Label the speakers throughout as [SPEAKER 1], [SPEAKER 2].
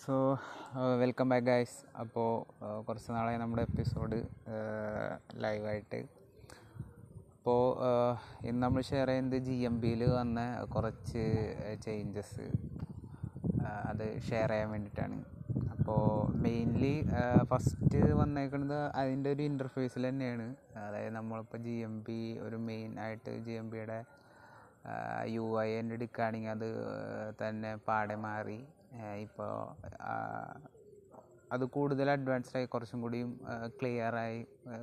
[SPEAKER 1] So welcome back guys അപ്പോൾ കുറച്ച് നാളായി നമ്മുടെ എപ്പിസോഡ് ലൈവായിട്ട് അപ്പോൾ ഇന്ന് നമ്മൾ ഷെയർ ചെയ്യുന്നത് ജി എം ബിയിൽ വന്ന കുറച്ച് ചേഞ്ചസ് അത് ഷെയർ ചെയ്യാൻ വേണ്ടിയിട്ടാണ് അപ്പോൾ മെയിൻലി ഫസ്റ്റ് വന്നേക്കുന്നത് അതിന്റെ ഒരു ഇന്റർഫേസിൽ തന്നെയാണ്. അതായത് നമ്മളിപ്പോൾ ജി എം ബി ഒരു മെയിൻ ആയിട്ട് ജി എം ബിയുടെ യു ഐ എന്റെ എടുക്കുകയാണെങ്കിൽ അത് തന്നെ പാടെ മാറി. ഇപ്പോൾ അത് കൂടുതൽ അഡ്വാൻസ്ഡ് ആയി കുറച്ചും കൂടിയും ക്ലിയറായി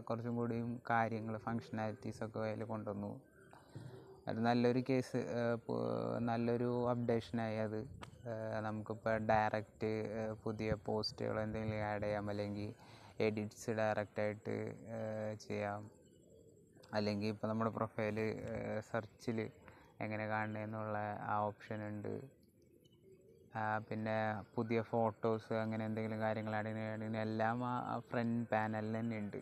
[SPEAKER 1] കുറച്ചും കൂടിയും കാര്യങ്ങൾ ഫങ്ഷനാലിറ്റീസൊക്കെ അതിൽ കൊണ്ടുവന്നു. അത് നല്ലൊരു കേസ് നല്ലൊരു അപ്ഡേഷനായി അത്. നമുക്കിപ്പോൾ ഡയറക്റ്റ് പുതിയ പോസ്റ്റുകൾ എന്തെങ്കിലും ആഡ് ചെയ്യാം അല്ലെങ്കിൽ എഡിറ്റ്സ് ഡയറക്റ്റായിട്ട് ചെയ്യാം. അല്ലെങ്കിൽ ഇപ്പോൾ നമ്മുടെ പ്രൊഫൈൽ സെർച്ചിൽ എങ്ങനെ കാണണമെന്നുള്ള ആ ഓപ്ഷൻ ഉണ്ട്. പിന്നെ പുതിയ ഫോട്ടോസ് അങ്ങനെ എന്തെങ്കിലും കാര്യങ്ങൾ എല്ലാം ആ ഫ്രണ്ട് പാനലിൽ തന്നെ ഉണ്ട്.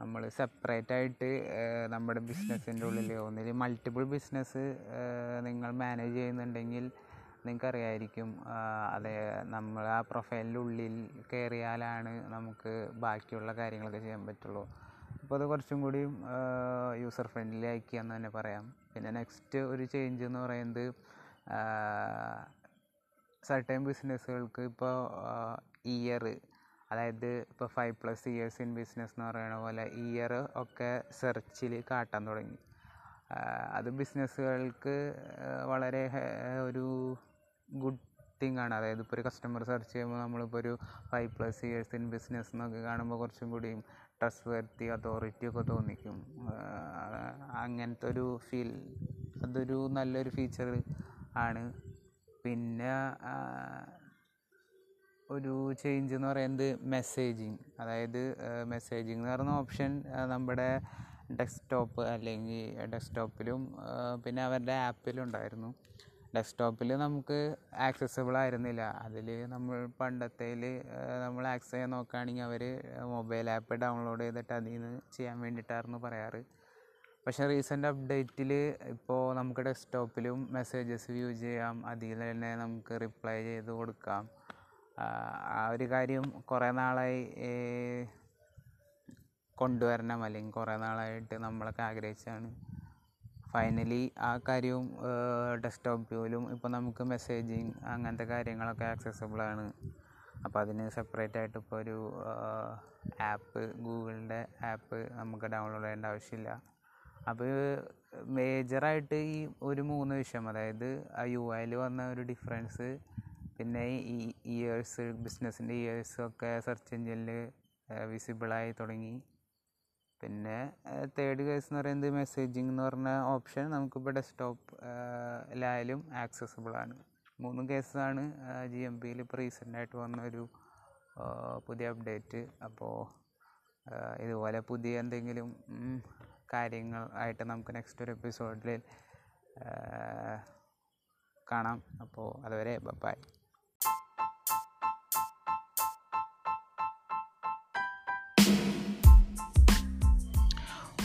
[SPEAKER 1] നമ്മൾ സെപ്പറേറ്റ് ആയിട്ട് നമ്മുടെ ബിസിനസ്സിന്റെ ഉള്ളിൽ ഒന്നിൽ മൾട്ടിപ്പിൾ ബിസിനസ് നിങ്ങൾ മാനേജ് ചെയ്യുന്നുണ്ടെങ്കിൽ നിങ്ങൾക്കറിയായിരിക്കും അതെ നമ്മൾ ആ പ്രൊഫൈലിന്റെ ഉള്ളിൽ കയറിയാലാണ് നമുക്ക് ബാക്കിയുള്ള കാര്യങ്ങളൊക്കെ ചെയ്യാൻ പറ്റുള്ളൂ. അപ്പോൾ അത് കുറച്ചും കൂടിയും യൂസർ ഫ്രണ്ട്ലി ആക്കിയെന്ന് തന്നെ പറയാം. പിന്നെ നെക്സ്റ്റ് ഒരു ചേഞ്ച് എന്ന് പറയുന്നത് സർട്ടൻ ബിസിനസ്സുകൾക്ക് ഇപ്പോൾ ഇയർ അതായത് ഇപ്പോൾ five plus years in business എന്ന് പറയുന്ന പോലെ ഇയർ ഒക്കെ സെർച്ചിൽ കാട്ടാൻ തുടങ്ങി. അത് ബിസിനസ്സുകൾക്ക് വളരെ ഒരു ഗുഡ് തിങ് ആണ്. അതായത് ഇപ്പോൾ ഒരു കസ്റ്റമർ സെർച്ച് ചെയ്യുമ്പോൾ നമ്മളിപ്പോൾ ഒരു five plus years in business എന്നൊക്കെ കാണുമ്പോൾ കുറച്ചും കൂടിയും ട്രസ്റ്റ് വരുത്തി അതോറിറ്റി ഒക്കെ തോന്നിക്കും. അങ്ങനത്തെ ഒരു ഫീൽ അതൊരു നല്ലൊരു ഫീച്ചർ ആണ്. പിന്നെ ഒരു ചേഞ്ച് എന്ന് പറയുന്നത് മെസ്സേജിങ് അതായത് മെസ്സേജിങ് എന്ന് പറയുന്ന ഓപ്ഷൻ നമ്മുടെ ഡെസ്ക്ടോപ്പ് അല്ലെങ്കിൽ ഡെസ്ക്ടോപ്പിലും പിന്നെ അവരുടെ ആപ്പിലും ഉണ്ടായിരുന്നു. ഡെസ്ക്ടോപ്പിൽ നമുക്ക് ആക്സസിബിൾ ആയിരുന്നില്ല. അതിൽ നമ്മൾ പണ്ടത്തേൽ നമ്മൾ ആക്സസ് ചെയ്യാൻ നോക്കുകയാണെങ്കിൽ അവർ മൊബൈൽ ആപ്പ് ഡൗൺലോഡ് ചെയ്തിട്ട് അതിൽ നിന്ന് ചെയ്യാൻ വേണ്ടിയിട്ടായിരുന്നു പറയാറ്. പക്ഷേ റീസെന്റ് അപ്ഡേറ്റിൽ ഇപ്പോൾ നമുക്ക് ഡെസ്ക്ടോപ്പിലും മെസ്സേജസ് വ്യൂ ചെയ്യാം. അതിൽ തന്നെ നമുക്ക് റിപ്ലൈ ചെയ്ത് കൊടുക്കാം. ആ ഒരു കാര്യം കുറേ നാളായി കൊണ്ടുവരണം. അല്ലെങ്കിൽ കുറേ നാളായിട്ട് നമ്മളൊക്കെ ആഗ്രഹിച്ചാണ് ഫൈനലി ആ കാര്യവും ഡെസ്ക്ടോപ്പ് വ്യൂവിലും ഇപ്പോൾ നമുക്ക് മെസ്സേജിങ് അങ്ങനത്തെ കാര്യങ്ങളൊക്കെ ആക്സസബിൾ ആണ്. അപ്പോൾ അതിന് സെപ്പറേറ്റ് ആയിട്ട് ഇപ്പോൾ ഒരു ആപ്പ് ഗൂഗിളിന്റെ ആപ്പ് നമുക്ക് ഡൗൺലോഡ് ചെയ്യേണ്ട ആവശ്യമില്ല. അപ്പോൾ മേജറായിട്ട് ഈ ഒരു മൂന്ന് വിഷയം അതായത് ആ യു ഐയിൽ വന്ന ഒരു ഡിഫറൻസ് പിന്നെ ഈ ഇയേഴ്സ് ബിസിനസ്സിന്റെ ഇയേഴ്സ് ഒക്കെ സെർച്ച് എഞ്ചിനിൽ വിസിബിളായി തുടങ്ങി. പിന്നെ തേർഡ് കേസ് എന്ന് പറയുന്നത് മെസ്സേജിങ് എന്ന് പറഞ്ഞ ഓപ്ഷൻ നമുക്കിപ്പോൾ ഡെസ്ക്ടോപ്പിലായാലും ആക്സസിബിൾ ആണ്. മൂന്ന് കേസാണ് ജി എം പിയിൽ ഇപ്പോൾ റീസെന്റായിട്ട് വന്ന ഒരു പുതിയ അപ്ഡേറ്റ് അപ്പോൾ ഇതുപോലെ പുതിയ എന്തെങ്കിലും കാര്യങ്ങൾ ആയിട്ട് നമുക്ക് നെക്സ്റ്റ് ഒരു എപ്പിസോഡിൽ കാണാം. അപ്പോൾ അതുവരെ ബൈ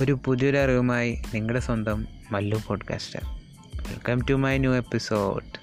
[SPEAKER 1] ഒരു പുതിയൊരു അറിവുമായി നിങ്ങളുടെ സ്വന്തം Mallu podcaster welcome to my new episode